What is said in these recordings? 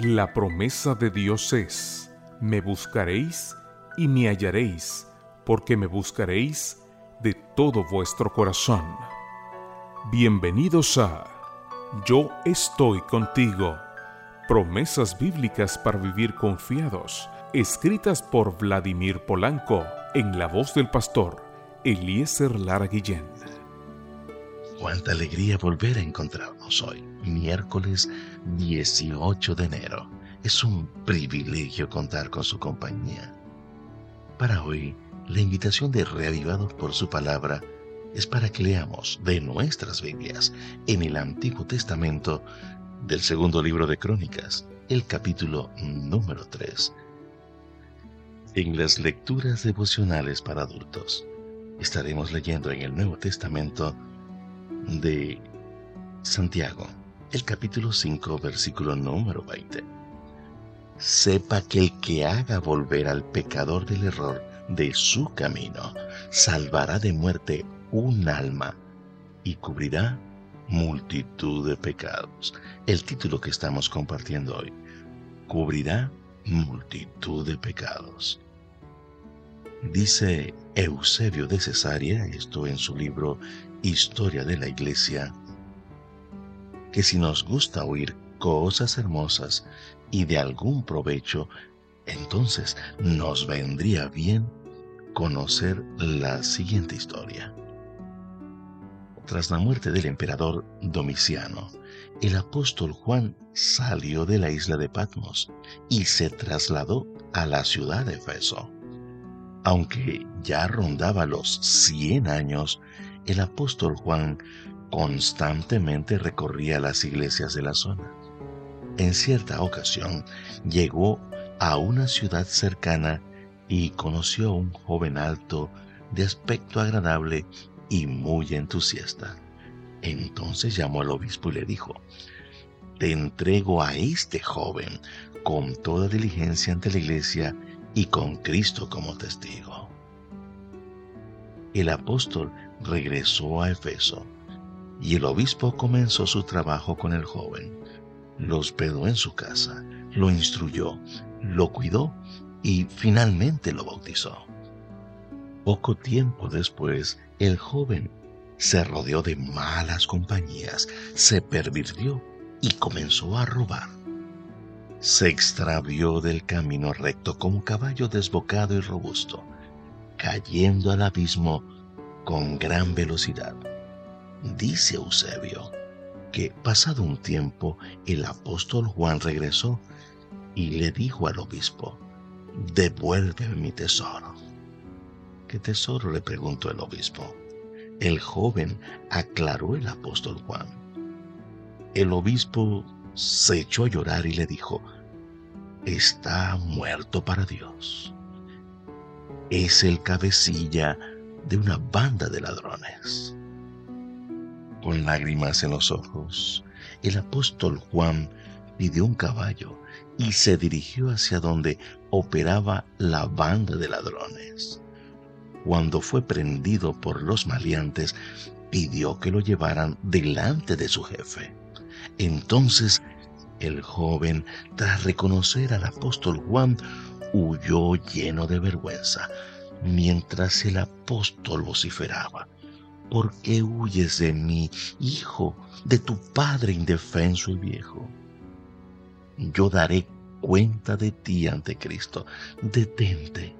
La promesa de Dios es, me buscaréis y me hallaréis, porque me buscaréis de todo vuestro corazón. Bienvenidos a Yo estoy contigo. Promesas bíblicas para vivir confiados, escritas por Vladimir Polanco, en la voz del pastor Eliezer Lara Guillén. Cuánta alegría volver a encontrarnos hoy, miércoles 18 de enero. Es un privilegio contar con su compañía. Para hoy, la invitación de Reavivados por su palabra es para que leamos de nuestras Biblias en el Antiguo Testamento del segundo libro de Crónicas, el capítulo número 3. En las lecturas devocionales para adultos, estaremos leyendo en el Nuevo Testamento de Santiago, el capítulo 5, versículo número 20. Sepa que el que haga volver al pecador del error de su camino, salvará de muerte un alma y cubrirá multitud de pecados. El título que estamos compartiendo hoy, cubrirá multitud de pecados. Dice Eusebio de Cesarea, esto en su libro Historia de la Iglesia, que si nos gusta oír cosas hermosas y de algún provecho, entonces nos vendría bien conocer la siguiente historia. Tras la muerte del emperador Domiciano, el apóstol Juan salió de la isla de Patmos y se trasladó a la ciudad de Efeso. Aunque ya rondaba los 100 años, el apóstol Juan constantemente recorría las iglesias de la zona. En cierta ocasión llegó a una ciudad cercana y conoció a un joven alto, de aspecto agradable y muy entusiasta. Entonces llamó al obispo y le dijo, Te entrego a este joven con toda diligencia ante la iglesia y con Cristo como testigo. El apóstol regresó a Efeso y el obispo comenzó su trabajo con el joven. Lo hospedó en su casa, lo instruyó, lo cuidó y finalmente lo bautizó. Poco tiempo después, el joven se rodeó de malas compañías, se pervirtió y comenzó a robar se extravió del camino recto como caballo desbocado y robusto, cayendo al abismo con gran velocidad. Dice Eusebio que pasado un tiempo el apóstol Juan regresó y le dijo al obispo, devuélveme mi tesoro. ¿Qué tesoro? le preguntó el obispo. El joven aclaró el apóstol Juan. El obispo se echó a llorar y le dijo, está muerto para Dios. Es el cabecilla de una banda de ladrones. Con lágrimas en los ojos, el apóstol Juan pidió un caballo y se dirigió hacia donde operaba la banda de ladrones. Cuando fue prendido por los maleantes, pidió que lo llevaran delante de su jefe. Entonces el joven, tras reconocer al apóstol Juan, huyó lleno de vergüenza, mientras el apóstol vociferaba. ¿Por qué huyes de mí, hijo, de tu padre indefenso y viejo? Yo daré cuenta de ti ante Cristo. Detente.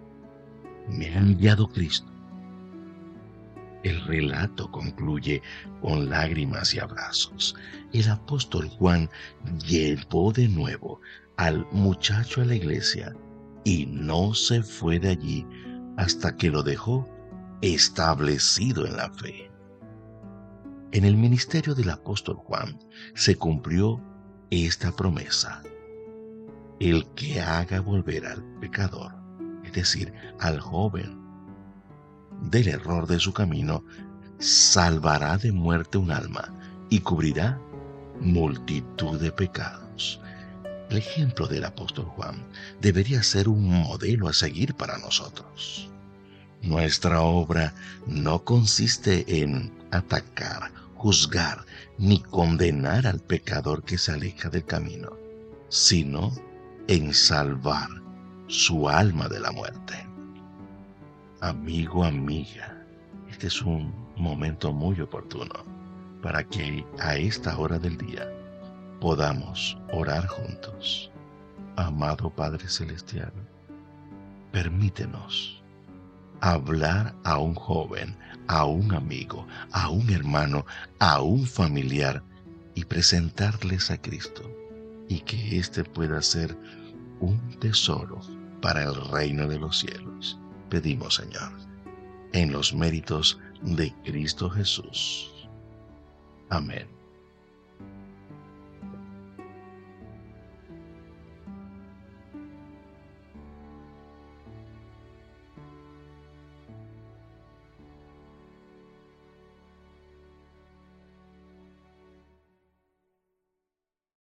Me ha enviado Cristo el relato concluye con lágrimas y abrazos. El apóstol Juan llevó de nuevo al muchacho a la iglesia y no se fue de allí hasta que lo dejó establecido en la fe. En el ministerio del apóstol Juan se cumplió esta promesa. El que haga volver al pecador, es decir, al joven del error de su camino, salvará de muerte un alma y cubrirá multitud de pecados. El ejemplo del apóstol Juan debería ser un modelo a seguir para nosotros. Nuestra obra no consiste en atacar, juzgar ni condenar al pecador que se aleja del camino. sino en salvar su alma de la muerte. Amigo, amiga, este es un momento muy oportuno para que a esta hora del día podamos orar juntos. Amado Padre Celestial, permítenos hablar a un joven, a un amigo, a un hermano, a un familiar y presentarles a Cristo y que éste pueda ser un tesoro para el reino de los cielos. Pedimos, Señor, en los méritos de Cristo Jesús. Amén.